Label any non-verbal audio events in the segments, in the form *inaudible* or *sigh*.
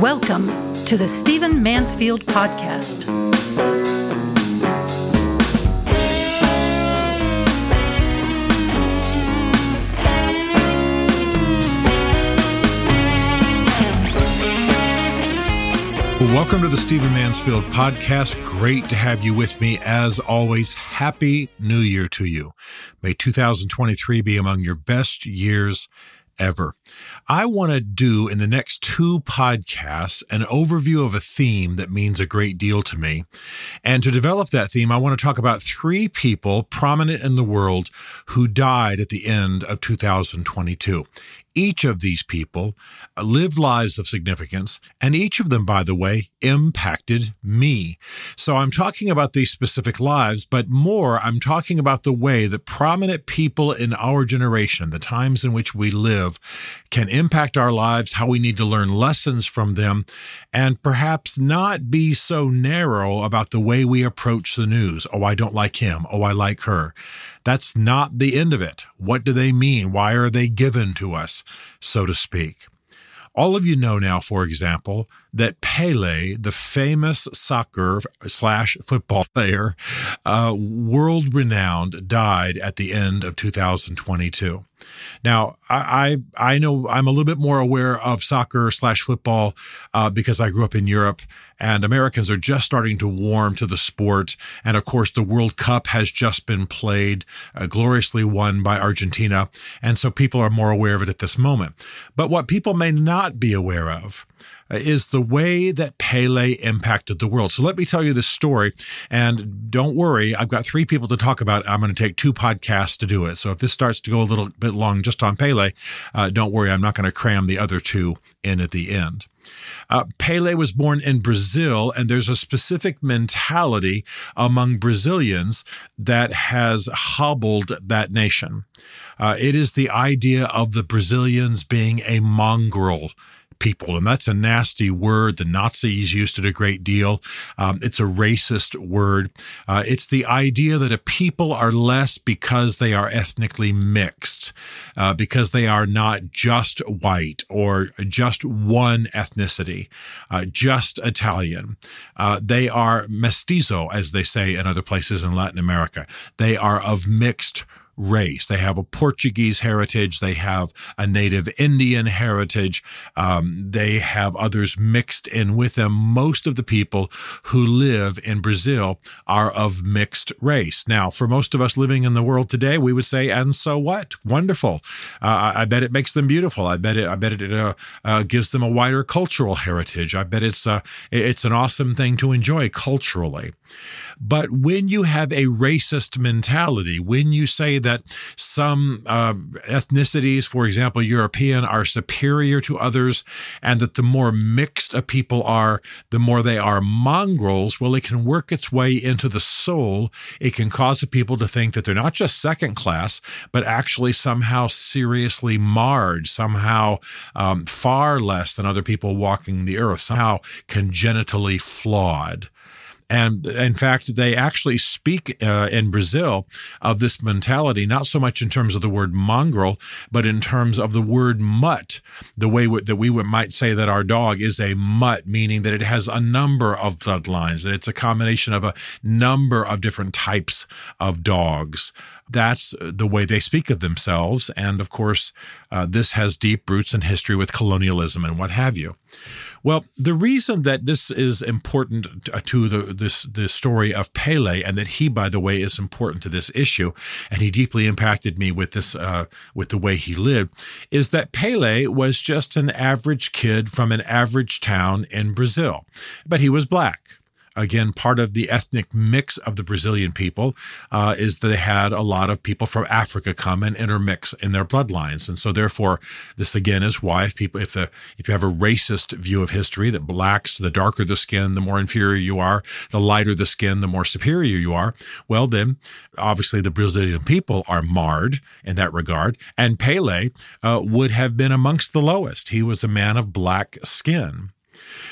Welcome to the Stephen Mansfield Podcast. Welcome to the Stephen Mansfield Podcast. Great to have you with me. As always, Happy New Year to you. May 2023 be among your best years ever. I want to do in the next two podcasts an overview of a theme that means a great deal to me. And to develop that theme, I want to talk about three people prominent in the world who died at the end of 2022. Each of these people uh, lived lives of significance, and each of them, by the way, impacted me. So I'm talking about these specific lives, but more, I'm talking about the way that prominent people in our generation, the times in which we live, can impact our lives, how we need to learn lessons from them, and perhaps not be so narrow about the way we approach the news. Oh, I don't like him. Oh, I like her. That's not the end of it. What do they mean? Why are they given to us, so to speak? All of you know now, for example, that Pele, the famous soccer slash football *laughs* player, uh, world renowned, died at the end of 2022. Now, I, I, I know I'm a little bit more aware of soccer slash football uh, because I grew up in Europe and Americans are just starting to warm to the sport. And of course, the World Cup has just been played, uh, gloriously won by Argentina. And so people are more aware of it at this moment. But what people may not be aware of is the way that Pele impacted the world. So let me tell you this story. And don't worry, I've got three people to talk about. I'm going to take two podcasts to do it. So if this starts to go a little bit long just on Pele, uh, don't worry, I'm not going to cram the other two in at the end. Uh, Pele was born in Brazil, and there's a specific mentality among Brazilians that has hobbled that nation. Uh, it is the idea of the Brazilians being a mongrel people. And that's a nasty word. The Nazis used it a great deal. Um, it's a racist word. Uh, it's the idea that a people are less because they are ethnically mixed, uh, because they are not just white or just one ethnicity, uh, just Italian. Uh, they are mestizo, as they say in other places in Latin America. They are of mixed race. They have a Portuguese heritage. They have a native Indian heritage. Um, they have others mixed in with them. Most of the people who live in Brazil are of mixed race. Now, for most of us living in the world today, we would say, and so what? Wonderful. Uh, I bet it makes them beautiful. I bet it, I bet it uh, uh, gives them a wider cultural heritage. I bet it's, uh, it's an awesome thing to enjoy culturally. But when you have a racist mentality, when you say that some uh, ethnicities, for example, European, are superior to others, and that the more mixed a people are, the more they are mongrels, well, it can work its way into the soul. It can cause people to think that they're not just second class, but actually somehow seriously marred, somehow um, far less than other people walking the earth, somehow congenitally flawed. And in fact, they actually speak uh, in Brazil of this mentality, not so much in terms of the word mongrel, but in terms of the word mutt, the way that we might say that our dog is a mutt, meaning that it has a number of bloodlines, that it's a combination of a number of different types of dogs that's the way they speak of themselves. And of course, uh, this has deep roots in history with colonialism and what have you. Well, the reason that this is important to the this the story of Pele, and that he, by the way, is important to this issue, and he deeply impacted me with this uh, with the way he lived, is that Pele was just an average kid from an average town in Brazil, but he was black again, part of the ethnic mix of the Brazilian people uh, is that they had a lot of people from Africa come and intermix in their bloodlines, and so therefore, this again is why if people, if the if you have a racist view of history that blacks, the darker the skin, the more inferior you are, the lighter the skin, the more superior you are. Well, then obviously the Brazilian people are marred in that regard, and Pele uh, would have been amongst the lowest. He was a man of black skin.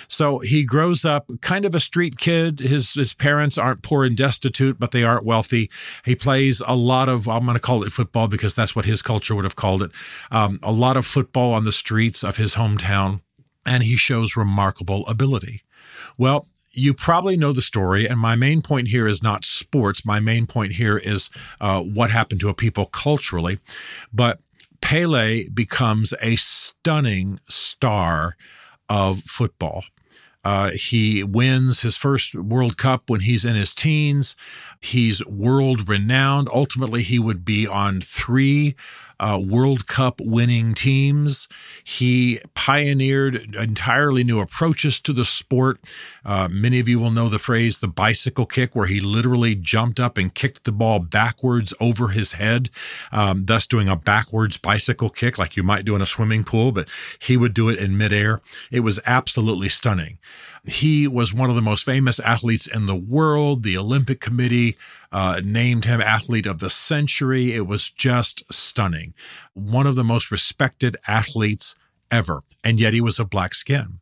So he grows up kind of a street kid. His his parents aren't poor and destitute, but they aren't wealthy. He plays a lot of I'm going to call it football because that's what his culture would have called it. Um, a lot of football on the streets of his hometown. and he shows remarkable ability. Well, you probably know the story, and my main point here is not sports. My main point here is uh, what happened to a people culturally. But Pele becomes a stunning star of football. Uh, he wins his first World Cup when he's in his teens. He's world renowned. Ultimately, he would be on three uh, World Cup winning teams. He pioneered entirely new approaches to the sport. Uh, many of you will know the phrase the bicycle kick, where he literally jumped up and kicked the ball backwards over his head, um, thus doing a backwards bicycle kick like you might do in a swimming pool, but he would do it in midair. It was absolutely stunning. He was one of the most famous athletes in the world. The Olympic Committee uh, named him athlete of the century. It was just stunning. One of the most respected athletes ever. And yet he was of black skin.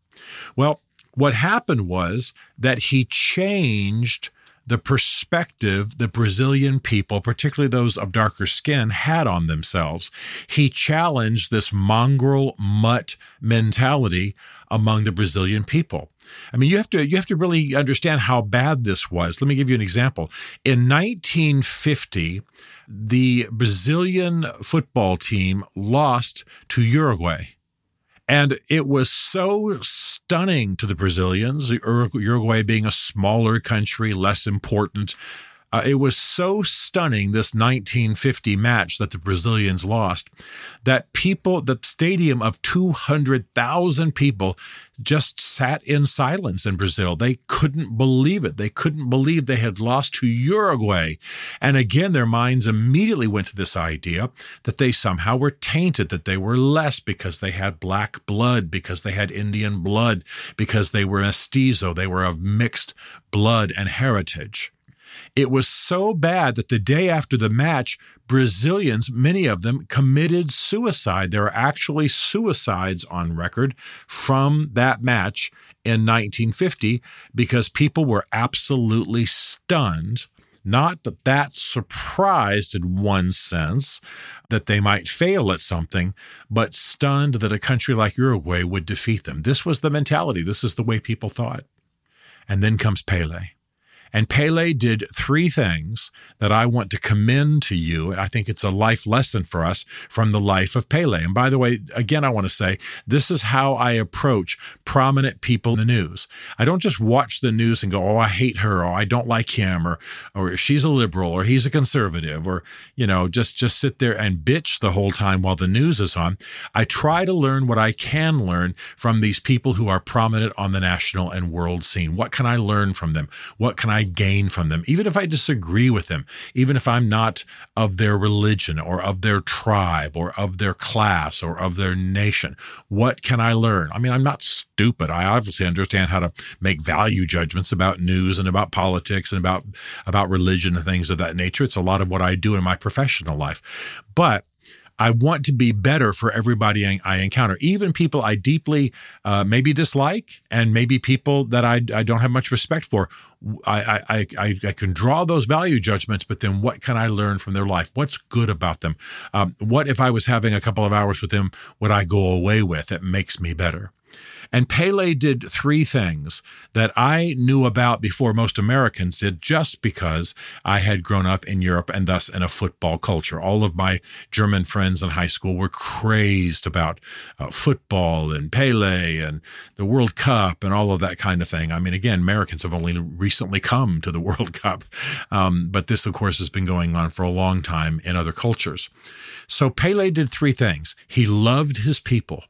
Well, what happened was that he changed the perspective the Brazilian people, particularly those of darker skin, had on themselves. He challenged this mongrel mutt mentality among the Brazilian people. I mean, you have to you have to really understand how bad this was. Let me give you an example. In 1950, the Brazilian football team lost to Uruguay. And it was so stunning to the Brazilians, Uruguay being a smaller country, less important, uh, it was so stunning, this 1950 match that the Brazilians lost, that people, the stadium of 200,000 people just sat in silence in Brazil. They couldn't believe it. They couldn't believe they had lost to Uruguay. And again, their minds immediately went to this idea that they somehow were tainted, that they were less because they had black blood, because they had Indian blood, because they were mestizo, they were of mixed blood and heritage. It was so bad that the day after the match, Brazilians, many of them, committed suicide. There are actually suicides on record from that match in 1950 because people were absolutely stunned. Not that that surprised in one sense that they might fail at something, but stunned that a country like Uruguay would defeat them. This was the mentality. This is the way people thought. And then comes Pele. And Pele did three things that I want to commend to you. I think it's a life lesson for us from the life of Pele. And by the way, again, I want to say this is how I approach prominent people in the news. I don't just watch the news and go, oh, I hate her, or I don't like him, or, or she's a liberal, or he's a conservative, or, you know, just, just sit there and bitch the whole time while the news is on. I try to learn what I can learn from these people who are prominent on the national and world scene. What can I learn from them? What can I gain from them, even if I disagree with them, even if I'm not of their religion or of their tribe or of their class or of their nation. What can I learn? I mean, I'm not stupid. I obviously understand how to make value judgments about news and about politics and about, about religion and things of that nature. It's a lot of what I do in my professional life. But I want to be better for everybody I, encounter, even people I deeply uh, maybe dislike, and maybe people that I, I don't have much respect for. I, I, I, I can draw those value judgments, but then what can I learn from their life? What's good about them? Um, what if I was having a couple of hours with them, would I go away with that makes me better? And Pele did three things that I knew about before most Americans did just because I had grown up in Europe and thus in a football culture. All of my German friends in high school were crazed about uh, football and Pele and the World Cup and all of that kind of thing. I mean, again, Americans have only recently come to the *laughs* World Cup, um, but this, of course, has been going on for a long time in other cultures. So Pele did three things. He loved his people.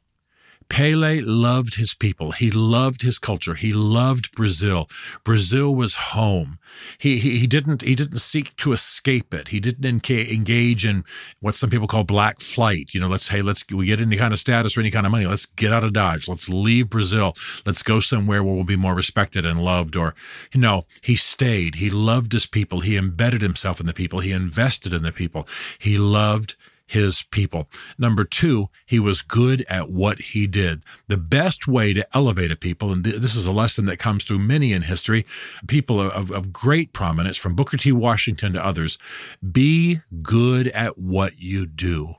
Pele loved his people. He loved his culture. He loved Brazil. Brazil was home. He, he, he didn't, he didn't seek to escape it. He didn't engage in what some people call black flight. You know, let's, hey, let's, we get any kind of status or any kind of money. Let's get out of Dodge. Let's leave Brazil. Let's go somewhere where we'll be more respected and loved. Or, you know, he stayed. He loved his people. He embedded himself in the people. He invested in the people. He loved his people. Number two, he was good at what he did. The best way to elevate a people, and th- this is a lesson that comes through many in history, people of, of great prominence, from Booker T. Washington to others, be good at what you do.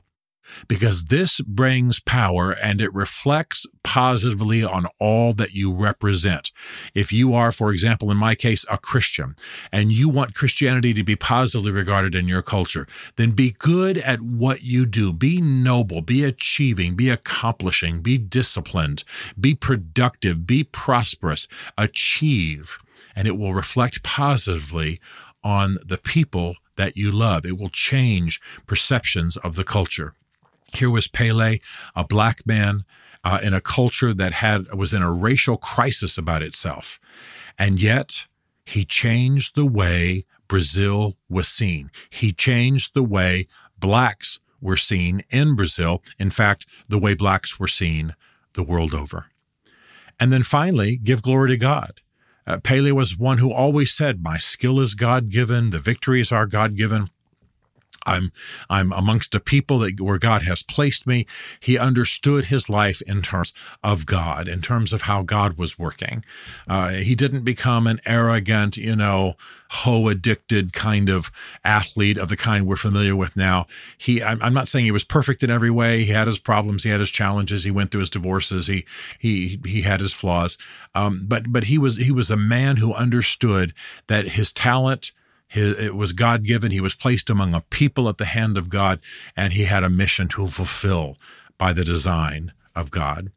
Because this brings power and it reflects positively on all that you represent. If you are, for example, in my case, a Christian and you want Christianity to be positively regarded in your culture, then be good at what you do. Be noble, be achieving, be accomplishing, be disciplined, be productive, be prosperous, achieve, and it will reflect positively on the people that you love. It will change perceptions of the culture. Here was Pele, a black man uh, in a culture that had was in a racial crisis about itself, and yet he changed the way Brazil was seen. He changed the way blacks were seen in Brazil. In fact, the way blacks were seen the world over. And then finally, give glory to God. Uh, Pele was one who always said, My skill is God given, the victories are God given. I'm I'm amongst a people that where God has placed me. He understood his life in terms of God, in terms of how God was working. Uh, he didn't become an arrogant, you know, hoe addicted kind of athlete of the kind we're familiar with now. He, I'm, I'm not saying he was perfect in every way. He had his problems, he had his challenges, he went through his divorces, he he he had his flaws. Um, but but he was he was a man who understood that his talent his, it was God given. He was placed among a people at the hand of God, and he had a mission to fulfill by the design of God.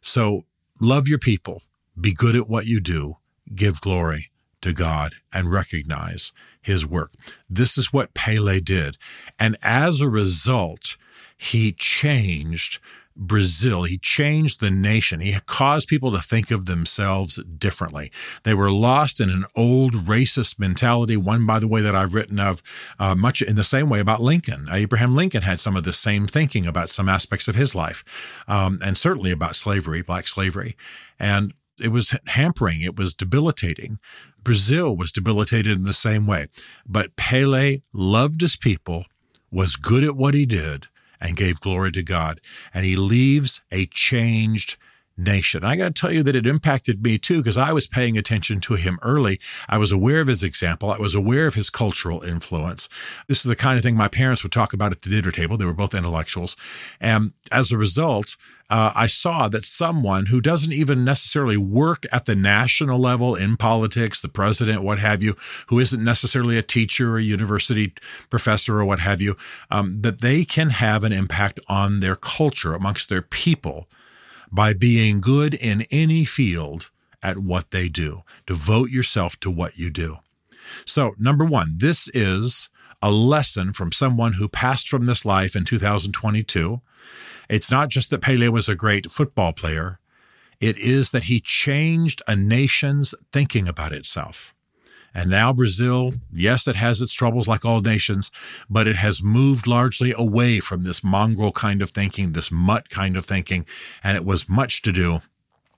So love your people, be good at what you do, give glory to God, and recognize his work. This is what Pele did. And as a result, he changed Brazil. He changed the nation. He caused people to think of themselves differently. They were lost in an old racist mentality, one, by the way, that I've written of uh, much in the same way about Lincoln. Abraham Lincoln had some of the same thinking about some aspects of his life, um, and certainly about slavery, black slavery. And it was hampering, it was debilitating. Brazil was debilitated in the same way. But Pele loved his people, was good at what he did, and gave glory to God. And he leaves a changed nation. I got to tell you that it impacted me too, because I was paying attention to him early. I was aware of his example. I was aware of his cultural influence. This is the kind of thing my parents would talk about at the dinner table. They were both intellectuals. And as a result, uh, I saw that someone who doesn't even necessarily work at the national level in politics, the president, what have you, who isn't necessarily a teacher or a university professor or what have you, um, that they can have an impact on their culture amongst their people by being good in any field at what they do. Devote yourself to what you do. So, number one, this is a lesson from someone who passed from this life in 2022 it's not just that Pele was a great football player, it is that he changed a nation's thinking about itself. And now Brazil, yes, it has its troubles like all nations, but it has moved largely away from this mongrel kind of thinking, this mutt kind of thinking. And it was much to do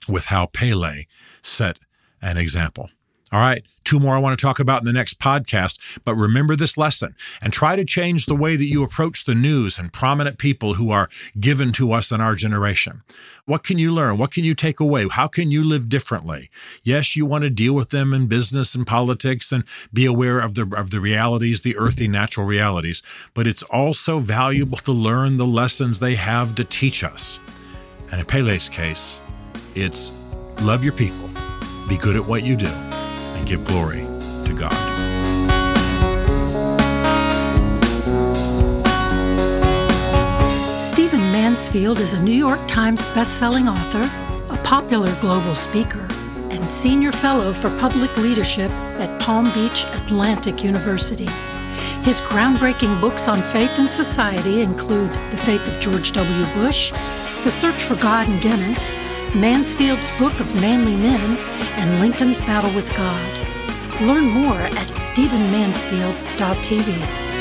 with how Pele set an example. All right. Two more I want to talk about in the next podcast, but remember this lesson and try to change the way that you approach the news and prominent people who are given to us in our generation. What can you learn? What can you take away? How can you live differently? Yes, you want to deal with them in business and politics and be aware of the, of the realities, the earthy natural realities, but it's also valuable to learn the lessons they have to teach us. And in Pele's case, it's love your people, be good at what you do give glory to God. Stephen Mansfield is a New York Times bestselling author, a popular global speaker, and senior fellow for public leadership at Palm Beach Atlantic University. His groundbreaking books on faith and society include The Faith of George W. Bush, The Search for God and Guinness, Mansfield's Book of Manly Men, and Lincoln's Battle with God. Learn more at stephenmansfield.tv.